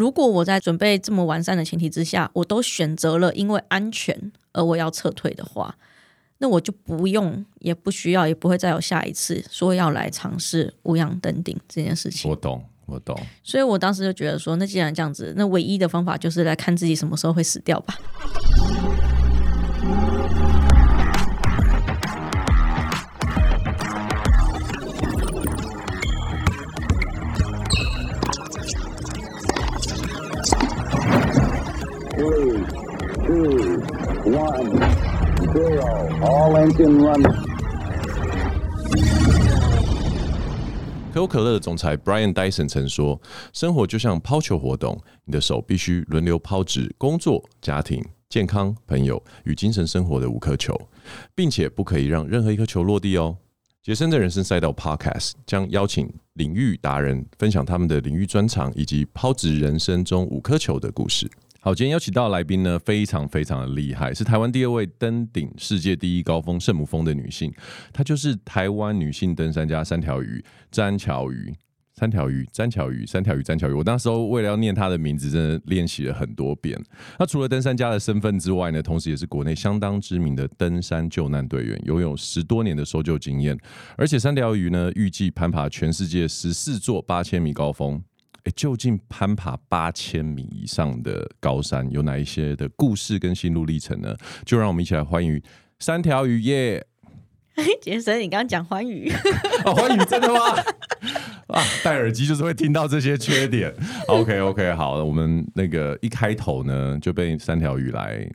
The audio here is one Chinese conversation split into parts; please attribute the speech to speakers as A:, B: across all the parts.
A: 如果我在准备这么完善的前提之下，我都选择了因为安全而我要撤退的话，那我就不用，也不需要，也不会再有下一次说要来尝试无氧登顶这件事情。
B: 我懂，我懂。
A: 所以我当时就觉得说，那既然这样子，那唯一的方法就是来看自己什么时候会死掉吧。
B: 可口可乐的总裁 Brian Dyson 曾说：“生活就像抛球活动，你的手必须轮流抛掷工作、家庭、健康、朋友与精神生活的五颗球，并且不可以让任何一颗球落地哦。”杰森的人生赛道 Podcast 将邀请领域达人分享他们的领域专长以及抛掷人生中五颗球的故事。好，今天邀请到来宾呢，非常非常的厉害，是台湾第二位登顶世界第一高峰圣母峰的女性，她就是台湾女性登山家三条鱼詹巧鱼，三条鱼詹巧鱼，三条鱼詹巧鱼。我那时候为了要念她的名字，真的练习了很多遍。那除了登山家的身份之外呢，同时也是国内相当知名的登山救难队员，拥有十多年的搜救经验。而且三条鱼呢，预计攀爬全世界十四座八千米高峰。欸，究竟攀爬八千米以上的高山有哪一些的故事跟心路历程呢？就让我们一起来欢迎三条鱼耶！
A: 杰森，你刚刚讲欢愉
B: 哦，欢愉真的吗？啊，戴耳机就是会听到这些缺点。OK OK，好，我们那个一开头呢就被三条鱼来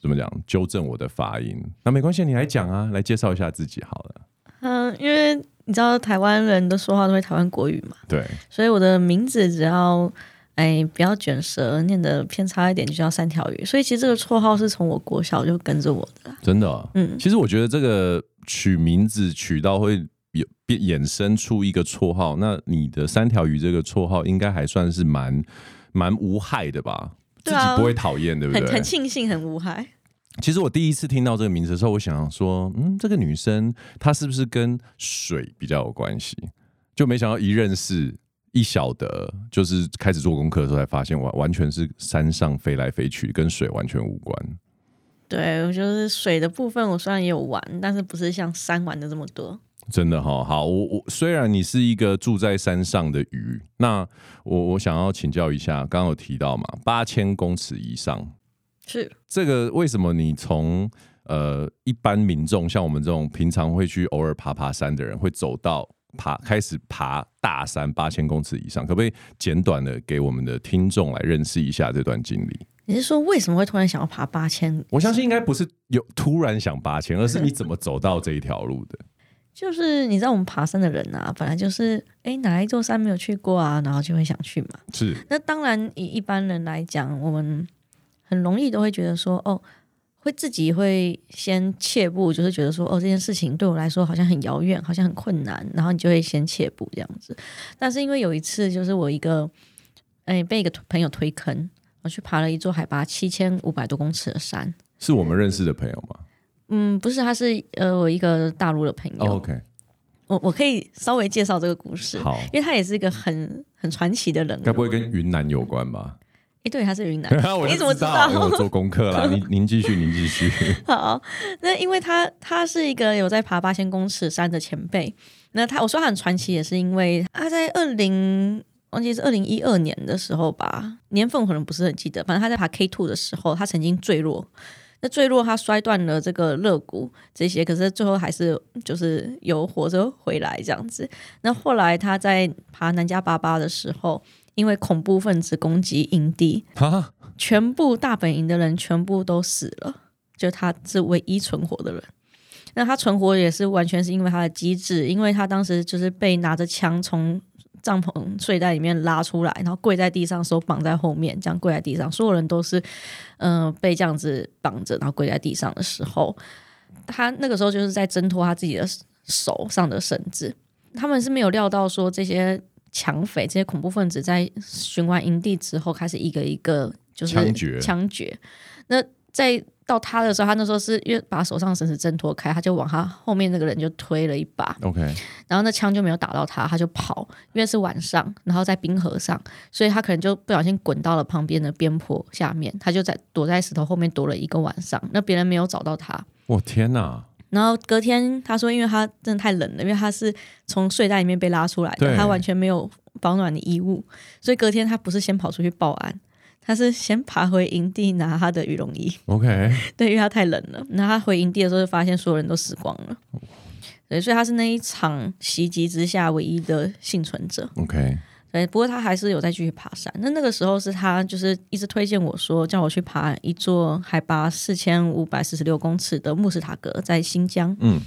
B: 怎么讲纠正我的发音，那没关系，你来讲啊，来介绍一下自己好了。
A: 嗯，因为。你知道台湾人都说话都会台湾国语嘛？
B: 对，
A: 所以我的名字只要哎不要卷舌，念的偏差一点就叫三条鱼。所以其实这个绰号是从我国小就跟着我的。
B: 真的哦？嗯，其实我觉得这个取名字取到会有变衍生出一个绰号，那你的三条鱼这个绰号应该还算是蛮蛮无害的吧？自己不会讨厌，对不对？
A: 很很庆幸，很无害。
B: 其实我第一次听到这个名字的时候，我想说，嗯，这个女生她是不是跟水比较有关系？就没想到一认识一晓得，就是开始做功课的时候才发现，完完全是山上飞来飞去，跟水完全无关。
A: 对，我觉得水的部分我虽然也有玩，但是不是像山玩的这么多。
B: 真的哈，好，我我虽然你是一个住在山上的鱼，那我我想要请教一下，刚刚有提到嘛，八千公尺以上。
A: 是
B: 这个为什么你从呃一般民众像我们这种平常会去偶尔爬爬山的人，会走到爬开始爬大山八千公尺以上？可不可以简短的给我们的听众来认识一下这段经历？
A: 你是说为什么会突然想要爬八千？
B: 我相信应该不是有突然想八千，而是你怎么走到这一条路的？
A: 就是你知道我们爬山的人啊，本来就是哎哪一座山没有去过啊，然后就会想去嘛。
B: 是
A: 那当然以一般人来讲，我们。很容易都会觉得说，哦，会自己会先怯步，就是觉得说，哦，这件事情对我来说好像很遥远，好像很困难，然后你就会先怯步这样子。但是因为有一次，就是我一个，哎，被一个朋友推坑，我去爬了一座海拔七千五百多公尺的山。
B: 是我们认识的朋友吗？
A: 嗯，不是，他是呃我一个大陆的朋友。
B: Oh, OK，
A: 我我可以稍微介绍这个故事，
B: 好，
A: 因为他也是一个很很传奇的人。
B: 该不会跟云南有关吧？
A: 哎，对，他是云南，你怎么知道？
B: 我做功课啦。您您继续，您继续。
A: 好，那因为他他是一个有在爬八千公尺山的前辈。那他我说他很传奇，也是因为他在二零忘记是二零一二年的时候吧，年份可能不是很记得。反正他在爬 K two 的时候，他曾经坠落。那坠落，他摔断了这个肋骨这些，可是最后还是就是有活着回来这样子。那后来他在爬南迦巴巴的时候。因为恐怖分子攻击营地，
B: 哈，
A: 全部大本营的人全部都死了，就他是唯一存活的人。那他存活也是完全是因为他的机智，因为他当时就是被拿着枪从帐篷睡袋里面拉出来，然后跪在地上，手绑在后面，这样跪在地上，所有人都是嗯、呃、被这样子绑着，然后跪在地上的时候，他那个时候就是在挣脱他自己的手上的绳子。他们是没有料到说这些。抢匪这些恐怖分子在巡完营地之后，开始一个一个就是枪决。枪决。那在到他的时候，他那时候是因为把手上绳子挣脱开，他就往他后面那个人就推了一把。
B: OK，
A: 然后那枪就没有打到他，他就跑，因为是晚上，然后在冰河上，所以他可能就不小心滚到了旁边的边坡下面，他就在躲在石头后面躲了一个晚上。那别人没有找到他。
B: 我天哪！
A: 然后隔天他说，因为他真的太冷了，因为他是从睡袋里面被拉出来的，他完全没有保暖的衣物，所以隔天他不是先跑出去报案。他是先爬回营地拿他的羽绒衣
B: ，OK，
A: 对，因为他太冷了。那他回营地的时候就发现所有人都死光了，对，所以他是那一场袭击之下唯一的幸存者
B: ，OK。
A: 对，不过他还是有在继续爬山。那那个时候是他就是一直推荐我说，叫我去爬一座海拔四千五百四十六公尺的穆斯塔格，在新疆。嗯，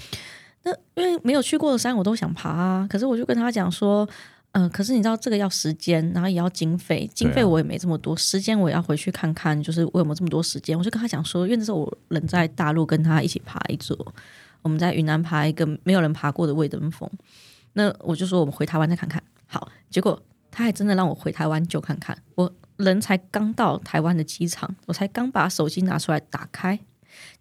A: 那因为没有去过的山我都想爬啊，可是我就跟他讲说。嗯、呃，可是你知道这个要时间，然后也要经费，经费我也没这么多，啊、时间我也要回去看看，就是我有没有这么多时间。我就跟他讲说，因为那时候我人在大陆，跟他一起爬一座，我们在云南爬一个没有人爬过的卫登峰。那我就说我们回台湾再看看。好，结果他还真的让我回台湾就看看。我人才刚到台湾的机场，我才刚把手机拿出来打开，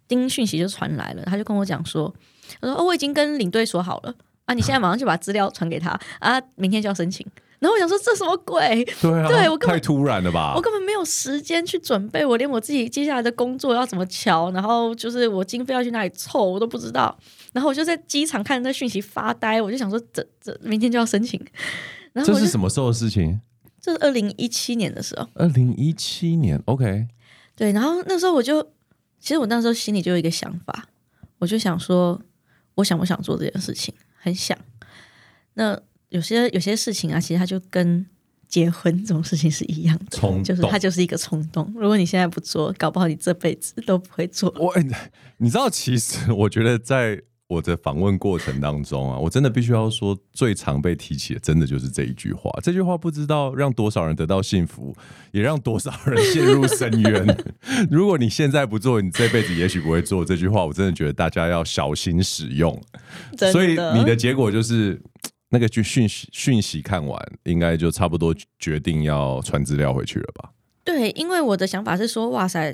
A: 丁讯息就传来了，他就跟我讲说，他说哦，我已经跟领队说好了。啊！你现在马上就把资料传给他啊！明天就要申请。然后我想说，这什么鬼？
B: 对啊，
A: 对我根本
B: 太突然了吧！
A: 我根本没有时间去准备，我连我自己接下来的工作要怎么瞧，然后就是我经费要去哪里凑，我都不知道。然后我就在机场看那讯息发呆，我就想说，这这明天就要申请。然后
B: 这是什么时候的事情？
A: 这是二零一七年的时候。
B: 二零一七年，OK。
A: 对，然后那时候我就，其实我那时候心里就有一个想法，我就想说，我想不想做这件事情？很想，那有些有些事情啊，其实它就跟结婚这种事情是一样的，冲，就是它就是一个冲动。如果你现在不做，搞不好你这辈子都不会做。
B: 我，你知道，其实我觉得在。我的访问过程当中啊，我真的必须要说，最常被提起的，真的就是这一句话。这句话不知道让多少人得到幸福，也让多少人陷入深渊。如果你现在不做，你这辈子也许不会做。这句话，我真的觉得大家要小心使用。所以你的结果就是，那个讯讯息讯息看完，应该就差不多决定要传资料回去了吧？
A: 对，因为我的想法是说，哇塞，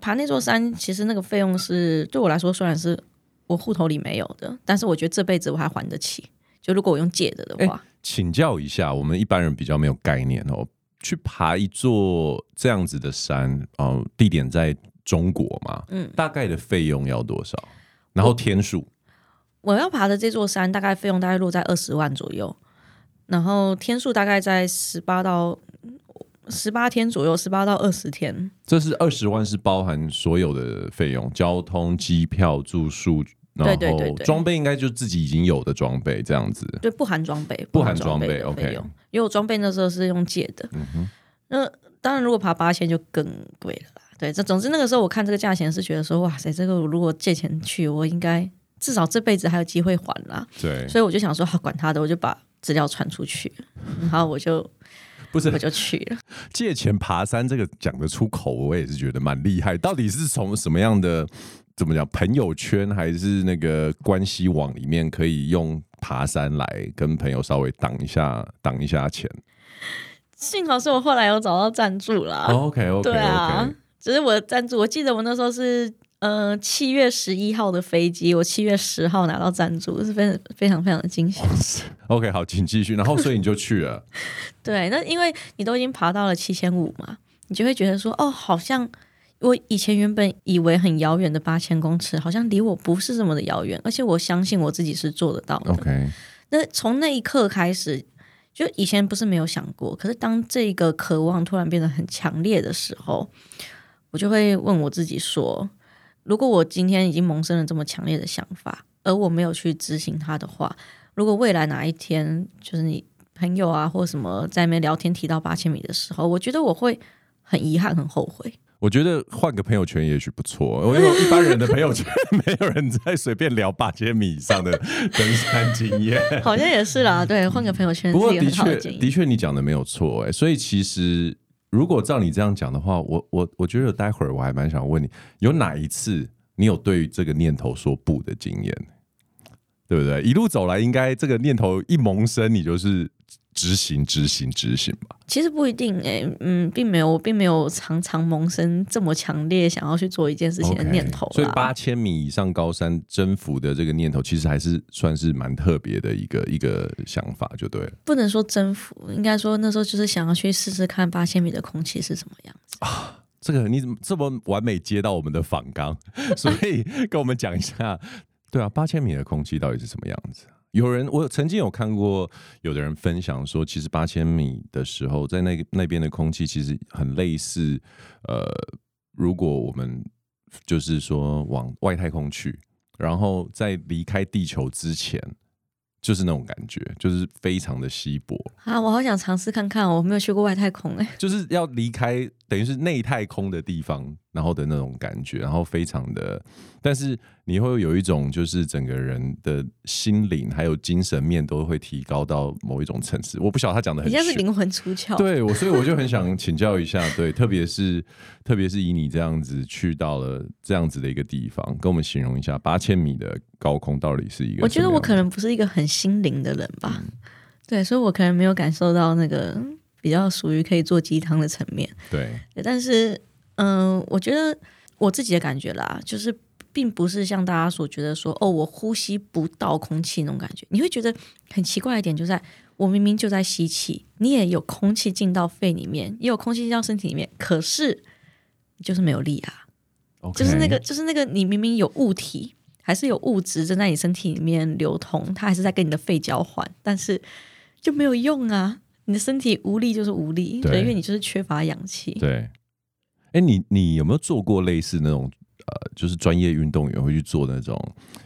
A: 爬那座山，其实那个费用是对我来说，虽然是。我户头里没有的，但是我觉得这辈子我还还得起。就如果我用借的的话，
B: 请教一下，我们一般人比较没有概念哦，去爬一座这样子的山，哦，地点在中国嘛，嗯，大概的费用要多少？然后天数，
A: 我要爬的这座山大概费用大概落在二十万左右，然后天数大概在十八到十八天左右，十八到二十天。
B: 这是二十万是包含所有的费用，交通、机票、住宿。对对对，装备应该就自己已经有的装备这样子，
A: 对，不含装备，
B: 不含装备，OK。
A: 因为我装备那时候是用借的，嗯哼。那当然，如果爬八千就更贵了啦。对，这总之那个时候我看这个价钱是觉得说，哇塞，这个我如果借钱去，我应该至少这辈子还有机会还啦。
B: 对，
A: 所以我就想说，好，管他的，我就把资料传出去，然后我就不是我就去了。
B: 借钱爬山这个讲得出口，我也是觉得蛮厉害。到底是从什么样的？怎么讲？朋友圈还是那个关系网里面，可以用爬山来跟朋友稍微挡一下，挡一下钱。
A: 幸好是我后来有找到赞助啦。
B: Oh, OK OK，
A: 对啊，只是我的赞助，我记得我那时候是呃七月十一号的飞机，我七月十号拿到赞助，是非常非常非常的惊喜。
B: OK，好，请继续。然后所以你就去了。
A: 对，那因为你都已经爬到了七千五嘛，你就会觉得说，哦，好像。我以前原本以为很遥远的八千公尺，好像离我不是这么的遥远，而且我相信我自己是做得到的。
B: OK，
A: 那从那一刻开始，就以前不是没有想过，可是当这个渴望突然变得很强烈的时候，我就会问我自己说：如果我今天已经萌生了这么强烈的想法，而我没有去执行它的话，如果未来哪一天，就是你朋友啊或什么在那边聊天提到八千米的时候，我觉得我会很遗憾、很后悔。
B: 我觉得换个朋友圈也许不错，因为一般人的朋友圈 没有人在随便聊八千米以上的登山经验。
A: 好像也是啦，对，换个朋友圈。
B: 不过的确，的确你讲的没有错，哎，所以其实如果照你这样讲的话，我我我觉得待会儿我还蛮想问你，有哪一次你有对这个念头说不的经验，对不对？一路走来，应该这个念头一萌生，你就是执行、执行、执行吧。
A: 其实不一定诶、欸，嗯，并没有，我并没有常常萌生这么强烈想要去做一件事情的念头。Okay,
B: 所以八千米以上高山征服的这个念头，其实还是算是蛮特别的一个一个想法，就对了。
A: 不能说征服，应该说那时候就是想要去试试看八千米的空气是什么样子
B: 啊。这个你怎么这么完美接到我们的访纲？所以跟我们讲一下，对啊，八千米的空气到底是什么样子？有人，我曾经有看过，有的人分享说，其实八千米的时候，在那个那边的空气其实很类似，呃，如果我们就是说往外太空去，然后在离开地球之前。就是那种感觉，就是非常的稀薄
A: 啊！我好想尝试看看，我没有去过外太空哎，
B: 就是要离开，等于是内太空的地方，然后的那种感觉，然后非常的，但是你会有一种，就是整个人的心灵还有精神面都会提高到某一种层次。我不晓得他讲的很，
A: 像是灵魂出窍。
B: 对，我所以我就很想请教一下，对，特别是特别是以你这样子去到了这样子的一个地方，跟我们形容一下八千米的高空到底是一个。
A: 我觉得我可能不是一个很心灵的人吧，嗯、对，所以我可能没有感受到那个比较属于可以做鸡汤的层面。
B: 对，
A: 对，但是嗯、呃，我觉得。我自己的感觉啦，就是并不是像大家所觉得说，哦，我呼吸不到空气那种感觉。你会觉得很奇怪一点，就在我明明就在吸气，你也有空气进到肺里面，也有空气进到身体里面，可是就是没有力啊。就是那个，就是那个，你明明有物体，还是有物质正在你身体里面流通，它还是在跟你的肺交换，但是就没有用啊。你的身体无力就是无力，对，因为你就是缺乏氧气。
B: 对。哎，你你有没有做过类似那种呃，就是专业运动员会去做那种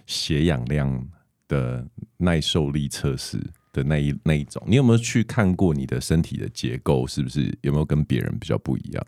B: 血氧量的耐受力测试的那一那一种？你有没有去看过你的身体的结构是不是有没有跟别人比较不一样？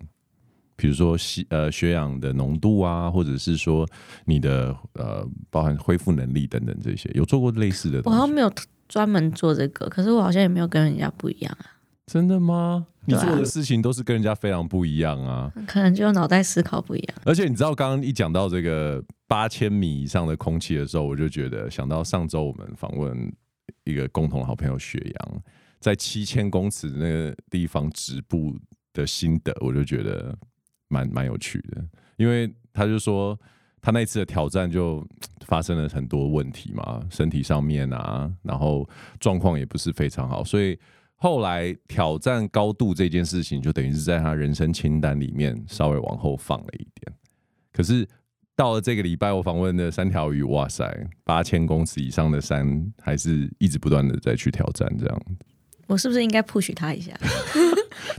B: 比如说血呃血氧的浓度啊，或者是说你的呃包含恢复能力等等这些，有做过类似的？
A: 我好像没有专门做这个，可是我好像也没有跟人家不一样啊。
B: 真的吗？你做的事情都是跟人家非常不一样啊！
A: 可能就脑袋思考不一样。
B: 而且你知道，刚刚一讲到这个八千米以上的空气的时候，我就觉得想到上周我们访问一个共同的好朋友雪阳，在七千公尺那个地方止步的心得，我就觉得蛮蛮有趣的。因为他就说他那次的挑战就发生了很多问题嘛，身体上面啊，然后状况也不是非常好，所以。后来挑战高度这件事情，就等于是在他人生清单里面稍微往后放了一点。可是到了这个礼拜，我访问的三条鱼，哇塞，八千公尺以上的山，还是一直不断的在去挑战。这样，
A: 我是不是应该 push 他一下？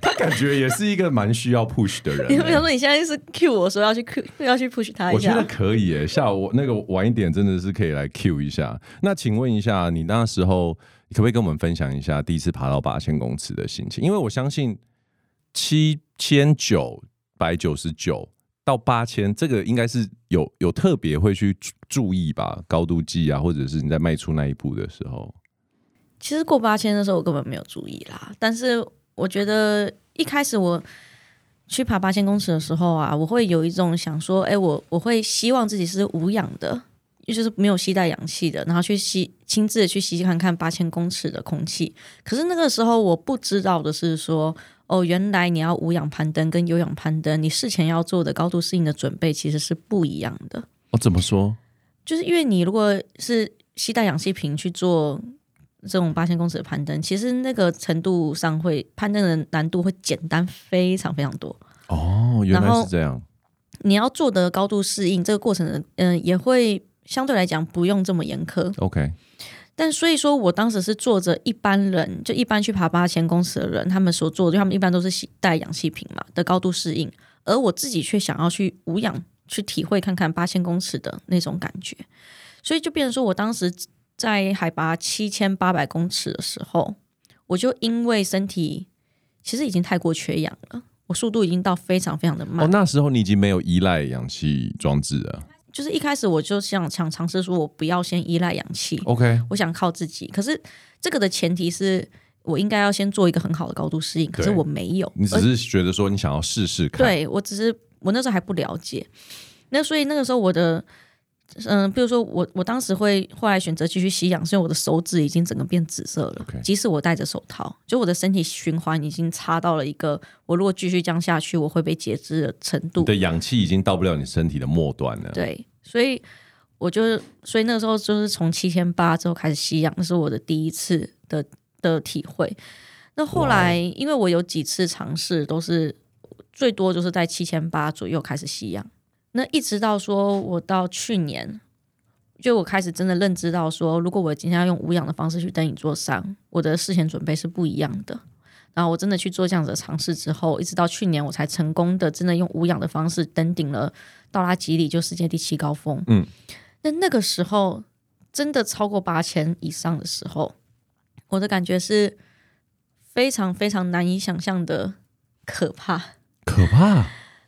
B: 他感觉也是一个蛮需要 push 的人。
A: 你比如说，你现在是 cue 我说要去 cue 要去 push 他一下？
B: 我觉得可以诶，下午那个晚一点真的是可以来 cue 一下。那请问一下，你那时候？可不可以跟我们分享一下第一次爬到八千公尺的心情？因为我相信七千九百九十九到八千，这个应该是有有特别会去注意吧，高度计啊，或者是你在迈出那一步的时候。
A: 其实过八千的时候，我根本没有注意啦。但是我觉得一开始我去爬八千公尺的时候啊，我会有一种想说，哎，我我会希望自己是无氧的。就是没有吸带氧气的，然后去吸，亲自的去吸看看八千公尺的空气。可是那个时候我不知道的是说，哦，原来你要无氧攀登跟有氧攀登，你事前要做的高度适应的准备其实是不一样的。
B: 哦，怎么说？
A: 就是因为你如果是吸带氧气瓶去做这种八千公尺的攀登，其实那个程度上会攀登的难度会简单非常非常多。
B: 哦，原来是这样。
A: 你要做的高度适应这个过程，嗯、呃，也会。相对来讲不用这么严苛
B: ，OK。
A: 但所以说我当时是做着一般人，就一般去爬八千公尺的人，他们所做的，就他们一般都是带氧气瓶嘛的高度适应，而我自己却想要去无氧去体会看看八千公尺的那种感觉，所以就变成说我当时在海拔七千八百公尺的时候，我就因为身体其实已经太过缺氧了，我速度已经到非常非常的慢。
B: 哦，那时候你已经没有依赖氧气装置了。
A: 就是一开始我就想想尝试说，我不要先依赖氧气
B: ，OK，
A: 我想靠自己。可是这个的前提是我应该要先做一个很好的高度适应，可是我没有。
B: 你只是觉得说你想要试试看，
A: 对，我只是我那时候还不了解。那所以那个时候我的嗯，比如说我我当时会后来选择继续吸氧，是因为我的手指已经整个变紫色了。即使我戴着手套，就我的身体循环已经差到了一个，我如果继续这样下去，我会被截肢的程度。
B: 你的氧气已经到不了你身体的末端了。
A: 对，所以我就所以那个时候就是从七千八之后开始吸氧，那是我的第一次的的体会。那后来因为我有几次尝试，都是最多就是在七千八左右开始吸氧。那一直到说，我到去年，就我开始真的认知到说，如果我今天要用无氧的方式去登一座山，我的事前准备是不一样的。然后我真的去做这样子的尝试之后，一直到去年我才成功的真的用无氧的方式登顶了道拉吉里，就世界第七高峰。嗯，那那个时候真的超过八千以上的时候，我的感觉是非常非常难以想象的可怕，
B: 可怕。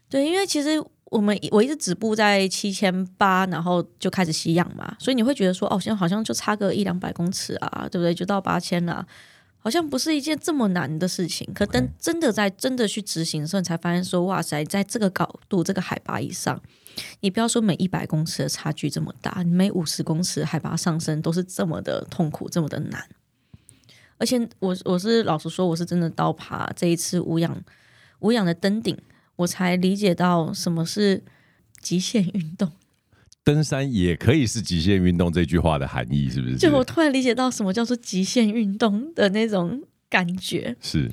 A: 对，因为其实。我们我一直止步在七千八，然后就开始吸氧嘛，所以你会觉得说，哦，现在好像就差个一两百公尺啊，对不对？就到八千了，好像不是一件这么难的事情。可等真的在真的去执行的时候，你才发现说，哇塞，在这个高度、这个海拔以上，你不要说每一百公尺的差距这么大，你每五十公尺海拔上升都是这么的痛苦，这么的难。而且我我是老实说，我是真的到爬这一次无氧无氧的登顶。我才理解到什么是极限运动，
B: 登山也可以是极限运动这句话的含义，是不是？
A: 就我突然理解到什么叫做极限运动的那种感觉，
B: 是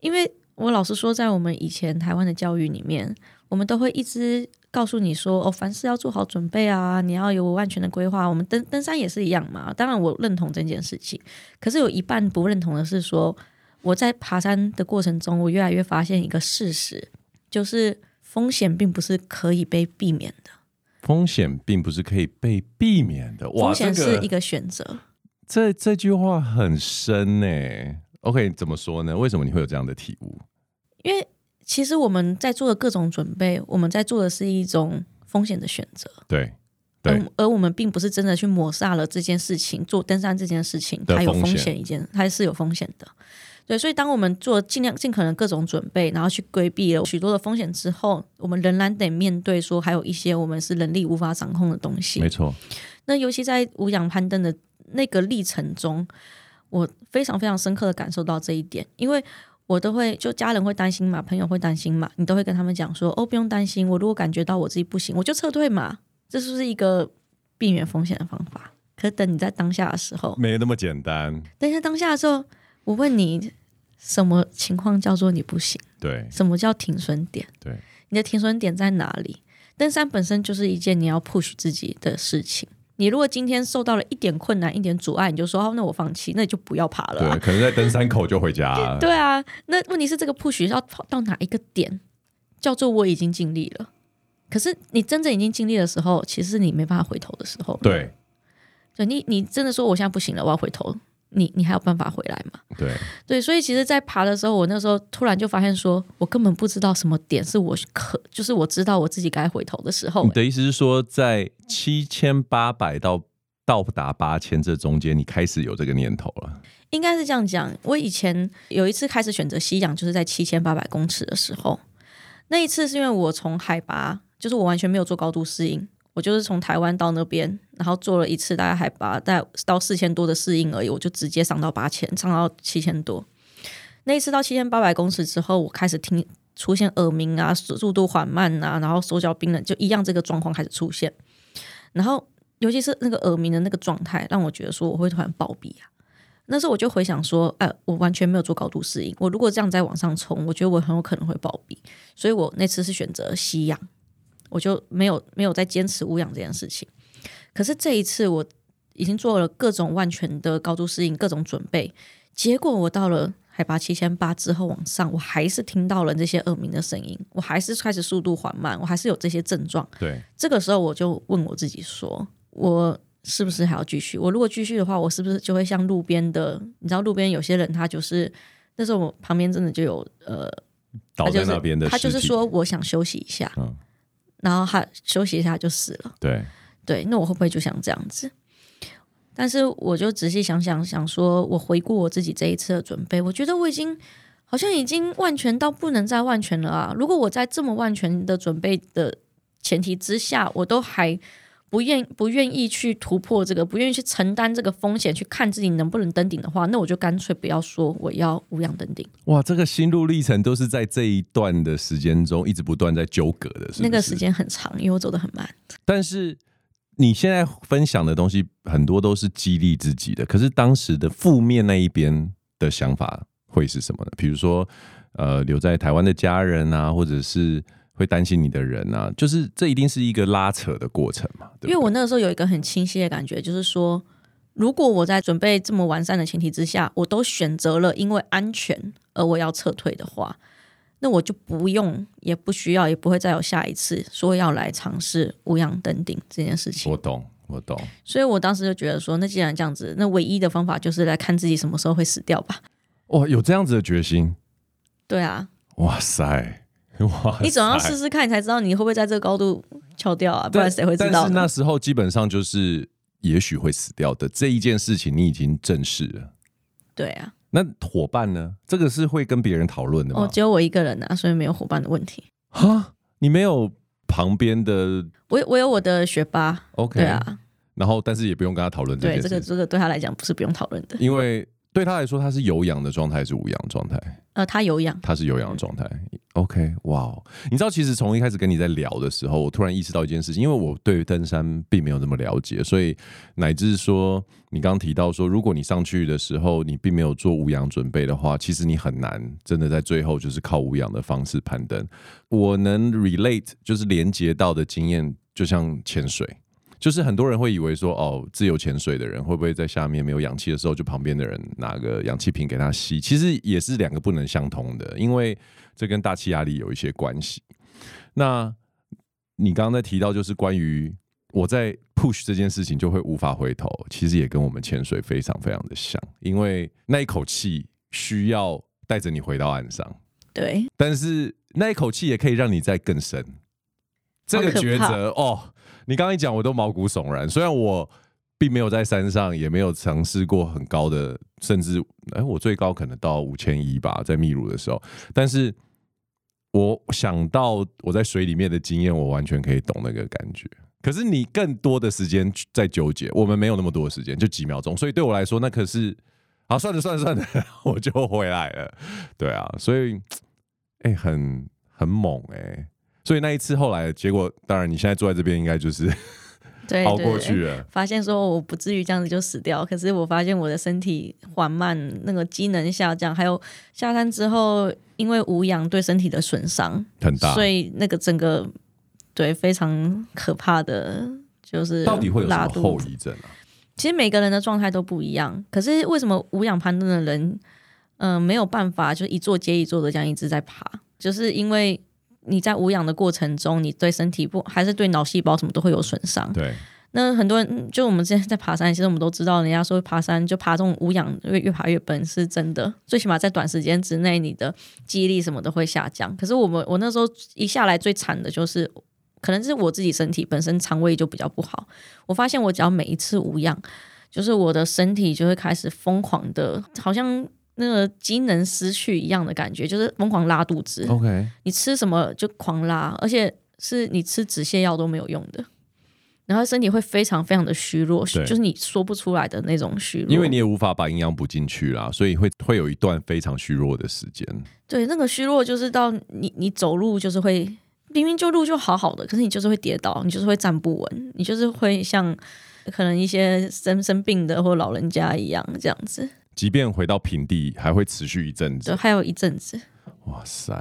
A: 因为我老实说，在我们以前台湾的教育里面，我们都会一直告诉你说，哦，凡事要做好准备啊，你要有万全的规划。我们登登山也是一样嘛，当然我认同这件事情，可是有一半不认同的是说，我在爬山的过程中，我越来越发现一个事实。就是风险并不是可以被避免的，
B: 风险并不是可以被避免的。哇，
A: 风险是一个选择。
B: 这这句话很深呢。OK，怎么说呢？为什么你会有这样的体悟？
A: 因为其实我们在做的各种准备，我们在做的是一种风险的选择。
B: 对，对。
A: 而而我们并不是真的去抹杀了这件事情，做登山这件事情，它有风险一件，它是有风险的。对，所以当我们做尽量尽可能各种准备，然后去规避了许多的风险之后，我们仍然得面对说还有一些我们是人力无法掌控的东西。
B: 没错。
A: 那尤其在无氧攀登的那个历程中，我非常非常深刻的感受到这一点，因为我都会就家人会担心嘛，朋友会担心嘛，你都会跟他们讲说哦，不用担心，我如果感觉到我自己不行，我就撤退嘛，这是不是一个避免风险的方法？可等你在当下的时候，
B: 没那么简单。
A: 等一下当下的时候，我问你。什么情况叫做你不行？
B: 对，
A: 什么叫停损点？
B: 对，
A: 你的停损点在哪里？登山本身就是一件你要 push 自己的事情。你如果今天受到了一点困难、一点阻碍，你就说哦，那我放弃，那你就不要爬了啊。
B: 对，可能在登山口就回家了。
A: 对啊，那问题是这个 push 要跑到哪一个点，叫做我已经尽力了。可是你真正已经尽力的时候，其实是你没办法回头的时候。
B: 对，
A: 对，你你真的说我现在不行了，我要回头。你你还有办法回来吗？
B: 对
A: 对，所以其实，在爬的时候，我那时候突然就发现说，说我根本不知道什么点是我可，就是我知道我自己该回头的时候。
B: 你的意思是说，在七千八百到到达八千这中间，你开始有这个念头了？
A: 应该是这样讲。我以前有一次开始选择吸氧，就是在七千八百公尺的时候。那一次是因为我从海拔，就是我完全没有做高度适应。我就是从台湾到那边，然后做了一次大概海拔大概到四千多的适应而已，我就直接上到八千，上到七千多。那一次到七千八百公尺之后，我开始听出现耳鸣啊，速度缓慢啊，然后手脚冰冷，就一样这个状况开始出现。然后尤其是那个耳鸣的那个状态，让我觉得说我会突然暴毙啊。那时候我就回想说，哎，我完全没有做高度适应，我如果这样再往上冲，我觉得我很有可能会暴毙。所以我那次是选择吸氧。我就没有没有再坚持无氧这件事情，可是这一次我已经做了各种万全的高度适应，各种准备，结果我到了海拔七千八之后往上，我还是听到了这些耳鸣的声音，我还是开始速度缓慢，我还是有这些症状。
B: 对，
A: 这个时候我就问我自己说，我是不是还要继续？我如果继续的话，我是不是就会像路边的？你知道路边有些人他就是那时候我旁边真的就有呃
B: 倒在那边的，
A: 他就是说我想休息一下。嗯然后他休息一下就死了。
B: 对
A: 对，那我会不会就想这样子？但是我就仔细想想，想说，我回顾我自己这一次的准备，我觉得我已经好像已经万全到不能再万全了啊！如果我在这么万全的准备的前提之下，我都还不愿不愿意去突破这个，不愿意去承担这个风险，去看自己能不能登顶的话，那我就干脆不要说我要无氧登顶。
B: 哇，这个心路历程都是在这一段的时间中一直不断在纠葛的是是？
A: 那个时间很长，因为我走得很慢。
B: 但是你现在分享的东西很多都是激励自己的，可是当时的负面那一边的想法会是什么呢？比如说，呃，留在台湾的家人啊，或者是。会担心你的人啊，就是这一定是一个拉扯的过程嘛。对对，
A: 因为我那个时候有一个很清晰的感觉，就是说，如果我在准备这么完善的前提之下，我都选择了因为安全而我要撤退的话，那我就不用，也不需要，也不会再有下一次说要来尝试无氧登顶这件事情。
B: 我懂，我懂。
A: 所以我当时就觉得说，那既然这样子，那唯一的方法就是来看自己什么时候会死掉吧。
B: 哇，有这样子的决心？
A: 对啊。
B: 哇塞。
A: 你总要试试看，你才知道你会不会在这个高度翘掉啊？不然谁会知道？
B: 但是那时候基本上就是也许会死掉的这一件事情，你已经正视了。
A: 对啊，
B: 那伙伴呢？这个是会跟别人讨论的吗？
A: 哦，只有我一个人啊，所以没有伙伴的问题。
B: 哈，你没有旁边的？
A: 我我有我的学霸。
B: OK，
A: 对啊。
B: 然后，但是也不用跟他讨论这件事。
A: 对，这个这个对他来讲不是不用讨论的，
B: 因为。对他来说，他是有氧的状态还是无氧状态？
A: 呃，他有氧，
B: 他是有氧的状态。OK，哇哦！你知道，其实从一开始跟你在聊的时候，我突然意识到一件事情，因为我对登山并没有那么了解，所以乃至说你刚刚提到说，如果你上去的时候你并没有做无氧准备的话，其实你很难真的在最后就是靠无氧的方式攀登。我能 relate 就是连接到的经验，就像潜水。就是很多人会以为说，哦，自由潜水的人会不会在下面没有氧气的时候，就旁边的人拿个氧气瓶给他吸？其实也是两个不能相通的，因为这跟大气压力有一些关系。那你刚刚在提到，就是关于我在 push 这件事情就会无法回头，其实也跟我们潜水非常非常的像，因为那一口气需要带着你回到岸上，
A: 对，
B: 但是那一口气也可以让你再更深，这个抉择哦。你刚刚一讲，我都毛骨悚然。虽然我并没有在山上，也没有尝试过很高的，甚至哎，我最高可能到五千一吧，在秘鲁的时候。但是我想到我在水里面的经验，我完全可以懂那个感觉。可是你更多的时间在纠结，我们没有那么多的时间，就几秒钟。所以对我来说，那可是好，算了算了算了，我就回来了。对啊，所以哎，很很猛哎。所以那一次后来结果，当然你现在坐在这边，应该就是
A: 对
B: 熬过去了。
A: 发现说我不至于这样子就死掉，可是我发现我的身体缓慢，那个机能下降，还有下山之后，因为无氧对身体的损伤
B: 很大，
A: 所以那个整个对非常可怕的，就是
B: 到底会有什么后遗症啊？
A: 其实每个人的状态都不一样，可是为什么无氧攀登的人，嗯、呃，没有办法就一座接一座的这样一直在爬，就是因为。你在无氧的过程中，你对身体不还是对脑细胞什么都会有损伤。对，那很多人就我们之前在爬山，其实我们都知道，人家说爬山就爬这种无氧，越越爬越笨，是真的。最起码在短时间之内，你的记忆力什么都会下降。可是我们我那时候一下来最惨的就是，可能是我自己身体本身肠胃就比较不好。我发现我只要每一次无氧，就是我的身体就会开始疯狂的，好像。那个机能失去一样的感觉，就是疯狂拉肚子。
B: OK，
A: 你吃什么就狂拉，而且是你吃止泻药都没有用的，然后身体会非常非常的虚弱，就是你说不出来的那种虚弱。
B: 因为你也无法把营养补进去啦，所以会会有一段非常虚弱的时间。
A: 对，那个虚弱就是到你你走路就是会明明就路就好好的，可是你就是会跌倒，你就是会站不稳，你就是会像可能一些生生病的或老人家一样这样子。
B: 即便回到平地，还会持续一阵子，
A: 对，还有一阵子。
B: 哇塞，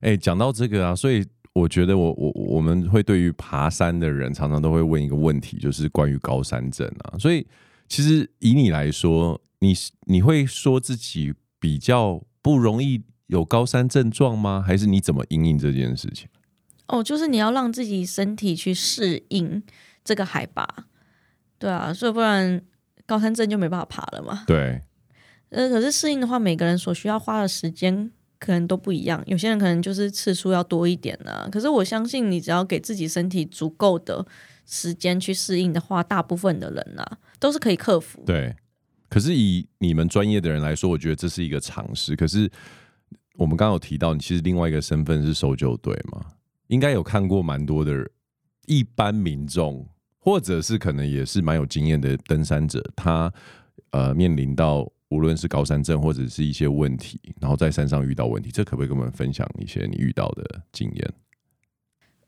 B: 哎、欸，讲到这个啊，所以我觉得我我我们会对于爬山的人，常常都会问一个问题，就是关于高山症啊。所以其实以你来说，你你会说自己比较不容易有高山症状吗？还是你怎么因应这件事情？
A: 哦，就是你要让自己身体去适应这个海拔，对啊，所以不然高山症就没办法爬了嘛。
B: 对。
A: 呃，可是适应的话，每个人所需要花的时间可能都不一样。有些人可能就是次数要多一点呢、可是我相信，你只要给自己身体足够的时间去适应的话，大部分的人啊都是可以克服。
B: 对。可是以你们专业的人来说，我觉得这是一个尝试。可是我们刚刚有提到，你其实另外一个身份是搜救队嘛，应该有看过蛮多的一般民众或者是可能也是蛮有经验的登山者，他呃面临到无论是高山症或者是一些问题，然后在山上遇到问题，这可不可以跟我们分享一些你遇到的经验？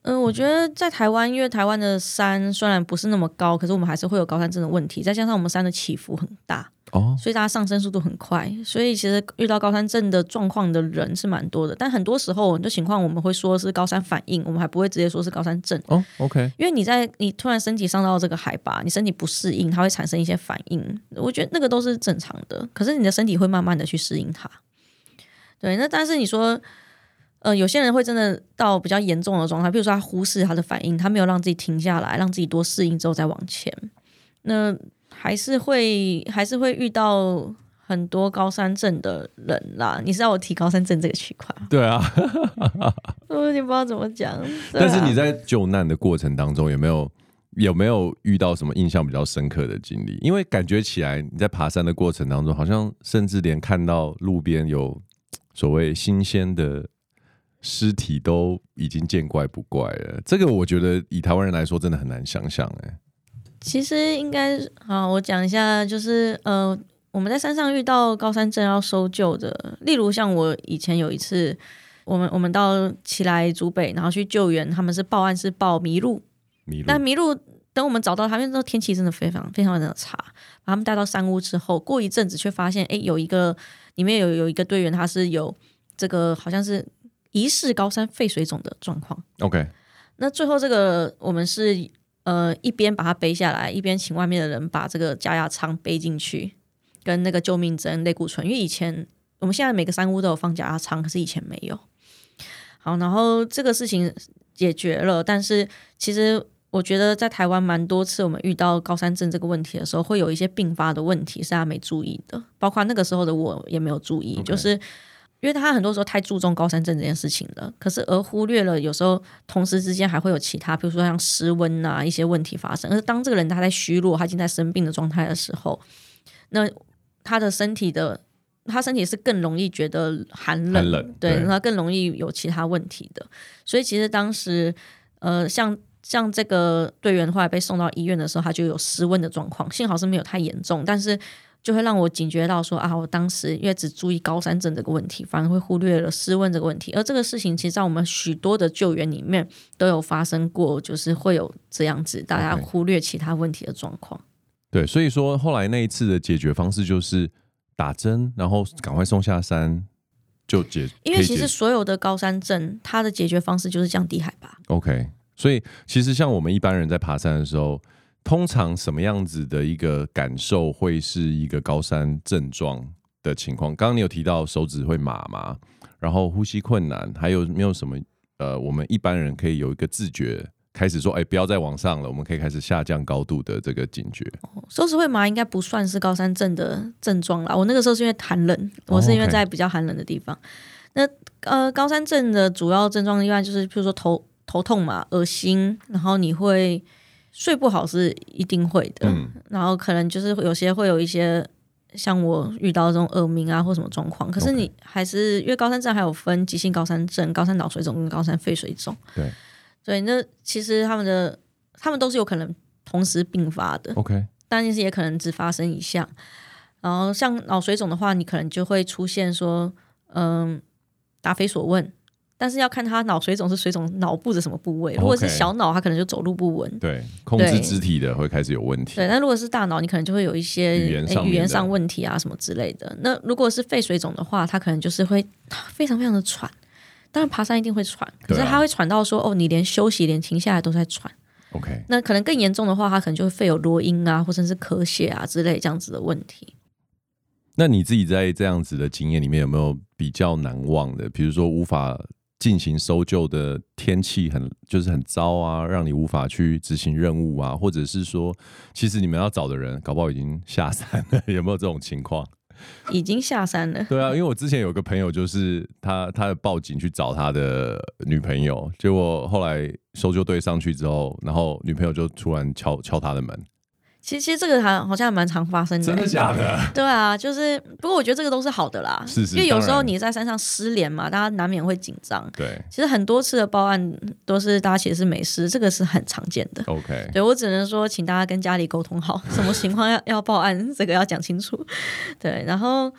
A: 嗯，我觉得在台湾，因为台湾的山虽然不是那么高，可是我们还是会有高山症的问题。再加上我们山的起伏很大，哦，所以大家上升速度很快，所以其实遇到高山症的状况的人是蛮多的。但很多时候很多情况，我们会说是高山反应，我们还不会直接说是高山症。
B: 哦，OK，
A: 因为你在你突然身体上到这个海拔，你身体不适应，它会产生一些反应。我觉得那个都是正常的，可是你的身体会慢慢的去适应它。对，那但是你说。呃，有些人会真的到比较严重的状态，比如说他忽视他的反应，他没有让自己停下来，让自己多适应之后再往前，那还是会还是会遇到很多高山症的人啦。你知道我提高山症这个区块？
B: 对啊，
A: 我有点不知道怎么讲。啊、
B: 但是你在救难的过程当中，有没有有没有遇到什么印象比较深刻的经历？因为感觉起来你在爬山的过程当中，好像甚至连看到路边有所谓新鲜的。尸体都已经见怪不怪了，这个我觉得以台湾人来说真的很难想象哎。
A: 其实应该好，我讲一下，就是呃，我们在山上遇到高山症要搜救的，例如像我以前有一次，我们我们到奇来竹北，然后去救援，他们是报案是报迷路，迷路，但迷路等我们找到他们，那时候天气真的非常非常的差，把他们带到山屋之后，过一阵子却发现，哎，有一个里面有有一个队员，他是有这个好像是。疑似高山肺水肿的状况。
B: OK，
A: 那最后这个我们是呃一边把它背下来，一边请外面的人把这个加压舱背进去，跟那个救命针、类固醇。因为以前我们现在每个山屋都有放加压舱，可是以前没有。好，然后这个事情解决了，但是其实我觉得在台湾蛮多次，我们遇到高山症这个问题的时候，会有一些并发的问题是他没注意的，包括那个时候的我也没有注意.就是。因为他很多时候太注重高山症这件事情了，可是而忽略了有时候同时之间还会有其他，比如说像失温啊一些问题发生。而当这个人他在虚弱，他已经在生病的状态的时候，那他的身体的他身体是更容易觉得寒冷，寒冷对，对他更容易有其他问题的。所以其实当时呃，像像这个队员后来被送到医院的时候，他就有失温的状况，幸好是没有太严重，但是。就会让我警觉到说啊，我当时因为只注意高山症这个问题，反而会忽略了失温这个问题。而这个事情其实，在我们许多的救援里面都有发生过，就是会有这样子大家忽略其他问题的状况。
B: 对，所以说后来那一次的解决方式就是打针，然后赶快送下山就解。
A: 因为其实所有的高山症，它的解决方式就是降低海拔。
B: OK，所以其实像我们一般人在爬山的时候。通常什么样子的一个感受会是一个高山症状的情况？刚刚你有提到手指会麻嘛，然后呼吸困难，还有没有什么？呃，我们一般人可以有一个自觉，开始说，哎，不要再往上了，我们可以开始下降高度的这个警觉。
A: 手指会麻应该不算是高山症的症状啦。我那个时候是因为寒冷，我是因为在比较寒冷的地方。Oh, okay. 那呃，高山症的主要症状一般就是，譬如说头头痛嘛，恶心，然后你会。睡不好是一定会的，嗯、然后可能就是有些会有一些像我遇到这种耳鸣啊或什么状况，可是你还是因为高山症还有分急性高山症、高山脑水肿跟高山肺水肿，
B: 对，
A: 所以那其实他们的他们都是有可能同时并发的
B: ，OK，
A: 但是也可能只发生一项。然后像脑水肿的话，你可能就会出现说，嗯，答非所问。但是要看他脑水肿是水肿脑部的什么部位，如果是小脑，他可能就走路不稳，
B: 对，控制肢体的会开始有问题。
A: 对，那如果是大脑，你可能就会有一些语言上、欸、语言上问题啊什么之类的。那如果是肺水肿的话，他可能就是会 非常非常的喘，当然爬山一定会喘，可是他会喘到说、啊、哦，你连休息连停下来都在喘。
B: OK，
A: 那可能更严重的话，他可能就会肺有啰音啊，或者是咳血啊之类这样子的问题。
B: 那你自己在这样子的经验里面有没有比较难忘的？比如说无法。进行搜救的天气很就是很糟啊，让你无法去执行任务啊，或者是说，其实你们要找的人搞不好已经下山了，有没有这种情况？
A: 已经下山了。
B: 对啊，因为我之前有个朋友，就是他他报警去找他的女朋友，结果后来搜救队上去之后，然后女朋友就突然敲敲他的门。
A: 其实，其实这个还好像还蛮常发生的。
B: 真的假的？
A: 对啊，就是不过我觉得这个都是好的啦。
B: 是是。
A: 因为有时候你在山上失联嘛，大家难免会紧张。
B: 对。
A: 其实很多次的报案都是大家其实是没事，这个是很常见的。
B: OK。
A: 对，我只能说，请大家跟家里沟通好，什么情况要要报案，这个要讲清楚。对，然后。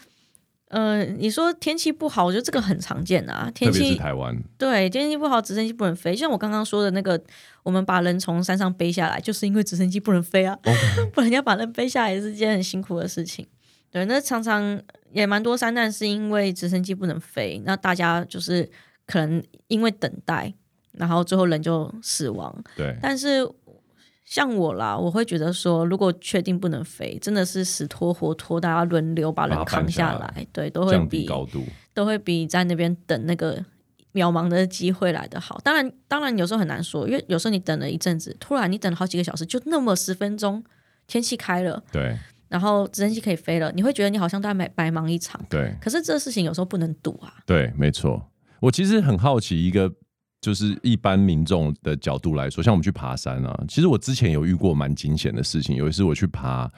A: 呃，你说天气不好，我觉得这个很常见啊。天气，是
B: 台湾。
A: 对，天气不好，直升机不能飞。像我刚刚说的那个，我们把人从山上背下来，就是因为直升机不能飞啊. 不然要把人背下来是件很辛苦的事情。对，那常常也蛮多山难是因为直升机不能飞，那大家就是可能因为等待，然后最后人就死亡。
B: 对，
A: 但是。像我啦，我会觉得说，如果确定不能飞，真的是死拖活拖，大家轮流把人扛下来，对，都会比高度都会比在那边等那个渺茫的机会来的好。当然，当然有时候很难说，因为有时候你等了一阵子，突然你等了好几个小时，就那么十分钟，天气开了，
B: 对，
A: 然后直升机可以飞了，你会觉得你好像在白白忙一场，
B: 对。
A: 可是这事情有时候不能赌啊，
B: 对，没错。我其实很好奇一个。就是一般民众的角度来说，像我们去爬山啊，其实我之前有遇过蛮惊险的事情。有一次我去爬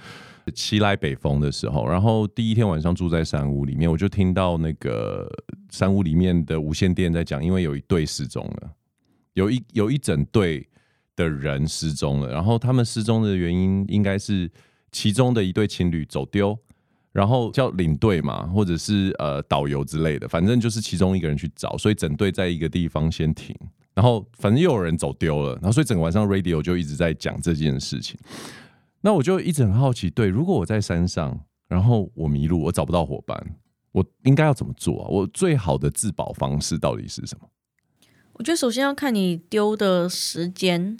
B: 奇莱北峰的时候，然后第一天晚上住在山屋里面，我就听到那个山屋里面的无线电在讲，因为有一队失踪了，有一有一整队的人失踪了，然后他们失踪的原因应该是其中的一对情侣走丢。然后叫领队嘛，或者是呃导游之类的，反正就是其中一个人去找，所以整队在一个地方先停，然后反正又有人走丢了，然后所以整个晚上 radio 就一直在讲这件事情。那我就一直很好奇，对，如果我在山上，然后我迷路，我找不到伙伴，我应该要怎么做啊？我最好的自保方式到底是什么？
A: 我觉得首先要看你丢的时间，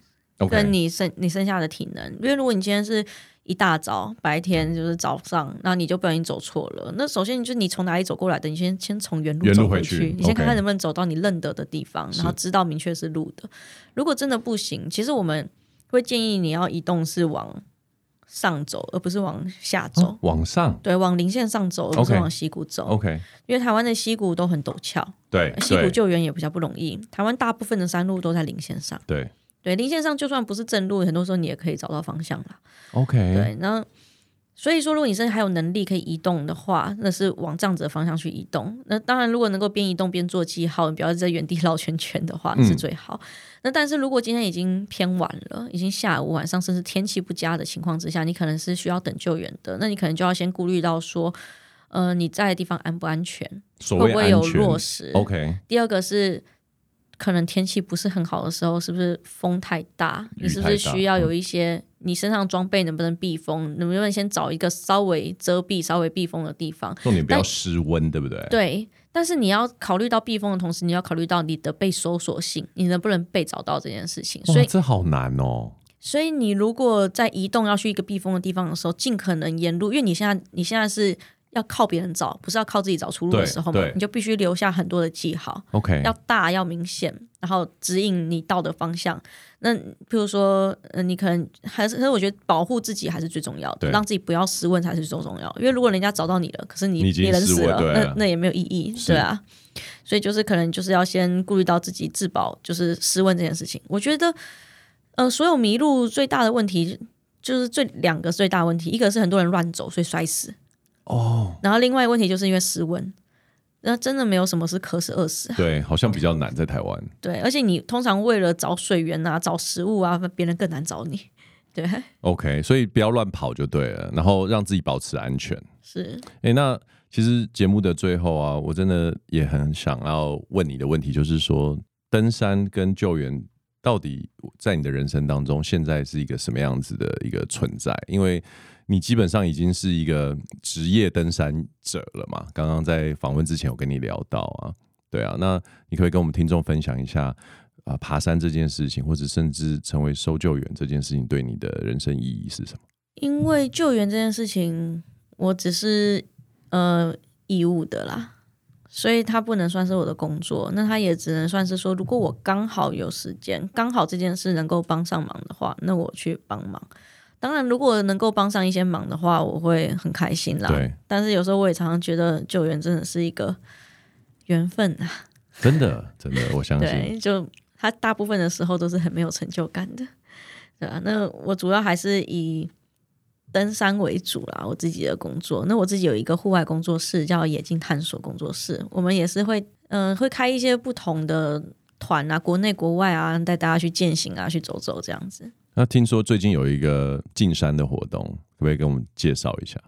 A: 跟你剩你剩下的体能，因为如果你今天是。一大早白天就是早上，那你就不小心走错了。那首先你就你从哪里走过来的？你先先从原路走回去，回去你先看看能不能走到你认得的地方.然后知道明确是路的。如果真的不行，其实我们会建议你要移动是往上走，而不是往下走。哦、
B: 往上？
A: 对，往零线上走，而不是往溪谷走。
B: OK，
A: 因为台湾的溪谷都很陡峭，
B: 对，
A: 溪谷救援也比较不容易。台湾大部分的山路都在零线上，
B: 对。
A: 对，零线上就算不是正路，很多时候你也可以找到方向啦。
B: OK，
A: 对，那所以说，如果你身上还有能力可以移动的话，那是往这样子的方向去移动。那当然，如果能够边移动边做记号，你不要在原地 绕圈圈的话，是最好。嗯。那但是如果今天已经偏晚了，已经下午晚上，甚至天气不佳的情况之下，你可能是需要等救援的。那你可能就要先顾虑到说，呃，你在的地方安不安全，会不会有落石
B: ？OK。
A: 第二个是。可能天气不是很好的时候，是不是风太大？你是不是需要有一些你身上装备能不能避风？能不能先找一个稍微遮蔽、稍微避风的地方？
B: 重点不要失温，对不对？
A: 对，但是你要考虑到避风的同时，你要考虑到你的被搜索性，你能不能被找到这件事情？所以
B: 这好难哦。
A: 所以你如果在移动要去一个避风的地方的时候，尽可能沿路，因为你现在你现在是。要靠别人找，不是要靠自己找出路的时候嘛？你就必须留下很多的记号
B: ，OK，
A: 要大要明显，然后指引你到的方向。那譬如说，呃，你可能还是，可是我觉得保护自己还是最重要的，让自己不要失温才是最重要。因为如果人家找到你了，可是你你人死了，那那也没有意义，对啊。所以就是可能就是要先顾虑到自己自保，就是失温这件事情。我觉得，呃，所有迷路最大的问题就是最两个最大问题，一个是很多人乱走，所以摔死。
B: 哦、oh，
A: 然后另外一个问题就是因为失温，那真的没有什么是渴死饿死啊。
B: 对，好像比较难在台湾。
A: 对，而且你通常为了找水源啊、找食物啊，别人更难找你。对
B: ，OK，所以不要乱跑就对了，然后让自己保持安全。
A: 是，
B: 哎，那其实节目的最后啊，我真的也很想要问你的问题，就是说，登山跟救援到底在你的人生当中，现在是一个什么样子的一个存在？因为你基本上已经是一个职业登山者了嘛？刚刚在访问之前，我跟你聊到啊，对啊，那你可以跟我们听众分享一下啊、爬山这件事情，或者甚至成为搜救员这件事情，对你的人生意义是什么？
A: 因为救援这件事情，我只是呃义务的啦，所以它不能算是我的工作。那它也只能算是说，如果我刚好有时间，刚好这件事能够帮上忙的话，那我去帮忙。当然，如果能够帮上一些忙的话，我会很开心啦。
B: 对，
A: 但是有时候我也常常觉得救援真的是一个缘分啊！
B: 真的，真的，我相信。
A: 对，就他大部分的时候都是很没有成就感的，对啊？那我主要还是以登山为主啦，我自己的工作。那我自己有一个户外工作室，叫野径探索工作室。我们也是会，嗯、呃，会开一些不同的团啊，国内国外啊，带大家去践行啊，去走走这样子。
B: 那听说最近有一个进山的活动，可不可以给我们介绍一下？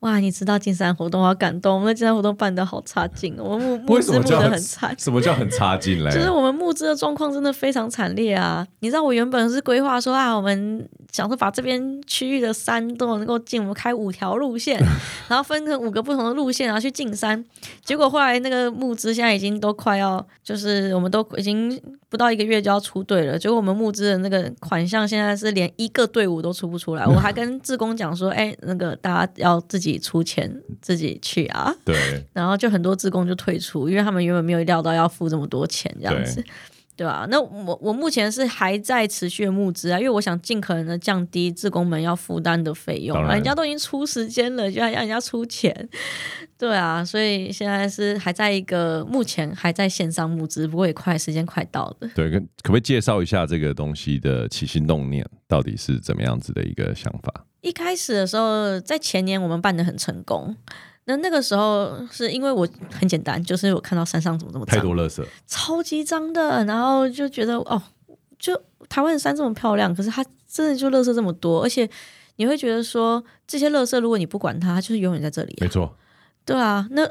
A: 哇，你知道进山活动，好感动！我们的进山活动办得好差劲，我们募 资募得很惨。
B: 什么叫很差劲嘞？
A: 就是我们募资的状况真的非常惨烈啊！你知道我原本是规划说啊，我们想说把这边区域的山都能够进，我们开五条路线，然后分成五个不同的路线，然后去进山。结果后来那个募资现在已经都快要，就是我们都已经不到一个月就要出队了。结果我们募资的那个款项现在是连一个队伍都出不出来。我还跟志工讲说，哎，那个大家要自己。自己出钱自己去啊，
B: 对，
A: 然后就很多志工就退出，因为他们原本没有料到要付这么多钱这样子，对，对啊，那我我目前是还在持续的募资啊，因为我想尽可能的降低志工们要负担的费用，人家都已经出时间了，就要让人家出钱，对啊，所以现在是还在一个目前还在线上募资，不过也快时间快到了。
B: 对，跟可不可以介绍一下这个东西的起心动念到底是怎么样子的一个想法？
A: 一开始的时候，在前年我们办的很成功。那那个时候是因为我很简单，就是我看到山上怎么这么脏，
B: 太多垃圾，
A: 超级脏的，然后就觉得哦，就台湾的山这么漂亮，可是它真的就垃圾这么多，而且你会觉得说这些垃圾如果你不管它，它就是永远在这里啊。
B: 没错，
A: 对啊，那。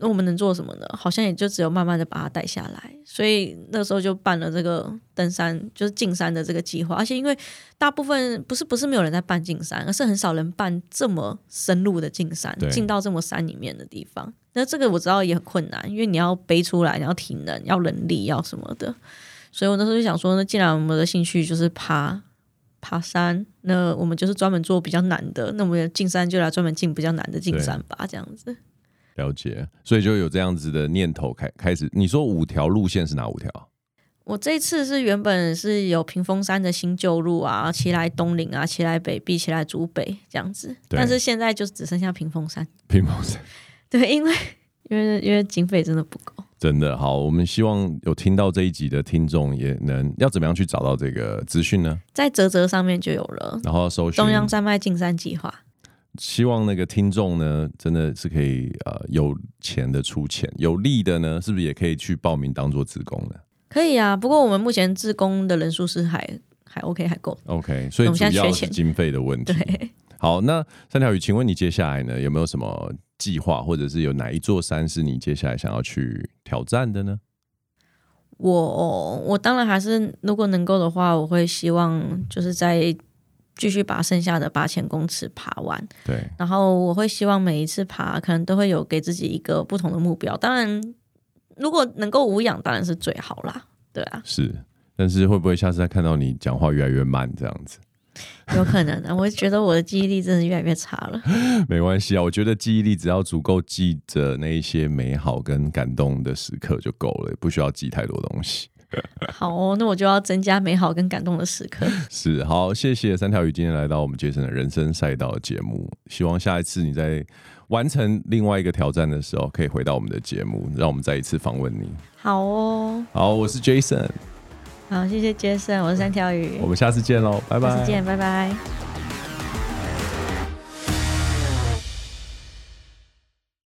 A: 那我们能做什么呢？好像也就只有慢慢的把它带下来，所以那时候就办了这个登山，就是进山的这个计划。而且因为大部分不是不是没有人在办进山，而是很少人办这么深入的进山，进到这么山里面的地方。那这个我知道也很困难，因为你要背出来，你要体能，要人力，要什么的。所以我那时候就想说，那既然我们的兴趣就是爬爬山，那我们就是专门做比较难的，那我们进山就来专门进比较难的进山吧，这样子。
B: 了解，所以就有这样子的念头开开始。你说五条路线是哪五条？
A: 我这次是原本是有屏风山的新旧路啊，奇莱东岭啊，奇莱北壁，奇莱竹北这样子，但是现在就只剩下屏风山。
B: 屏风山，
A: 对，因为因为因为经费真的不够。
B: 真的好，我们希望有听到这一集的听众也能要怎么样去找到这个资讯呢？
A: 在泽泽上面就有了，
B: 然后搜寻
A: 中央山脉进山计划。
B: 希望那个听众呢，真的是可以呃有钱的出钱，有力的呢，是不是也可以去报名当做志工呢？
A: 可以啊，不过我们目前志工的人数是还还 OK 还够
B: OK，所以主要是经费的问题。
A: 对，
B: 好，那三条鱼，请问你接下来呢有没有什么计划，或者是有哪一座山是你接下来想要去挑战的呢？
A: 我我当然还是如果能够的话，我会希望就是在。继续把剩下的八千公尺爬完，
B: 对。
A: 然后我会希望每一次爬，可能都会有给自己一个不同的目标。当然，如果能够无氧，当然是最好啦。对啊，
B: 是。但是会不会下次再看到你讲话越来越慢这样子？
A: 有可能的。我觉得我的记忆力真的越来越差了。
B: 没关系啊，我觉得记忆力只要足够记着那一些美好跟感动的时刻就够了，不需要记太多东西。
A: 好哦，那我就要增加美好跟感动的时刻。
B: 是，好，谢谢三条鱼今天来到我们杰森的人生赛道节目。希望下一次你在完成另外一个挑战的时候，可以回到我们的节目，让我们再一次访问你。
A: 好哦，
B: 好，我是 Jason。
A: 好，谢谢杰森，我是三条鱼。
B: 我们下次见喽，拜拜。
A: 下次见，拜拜。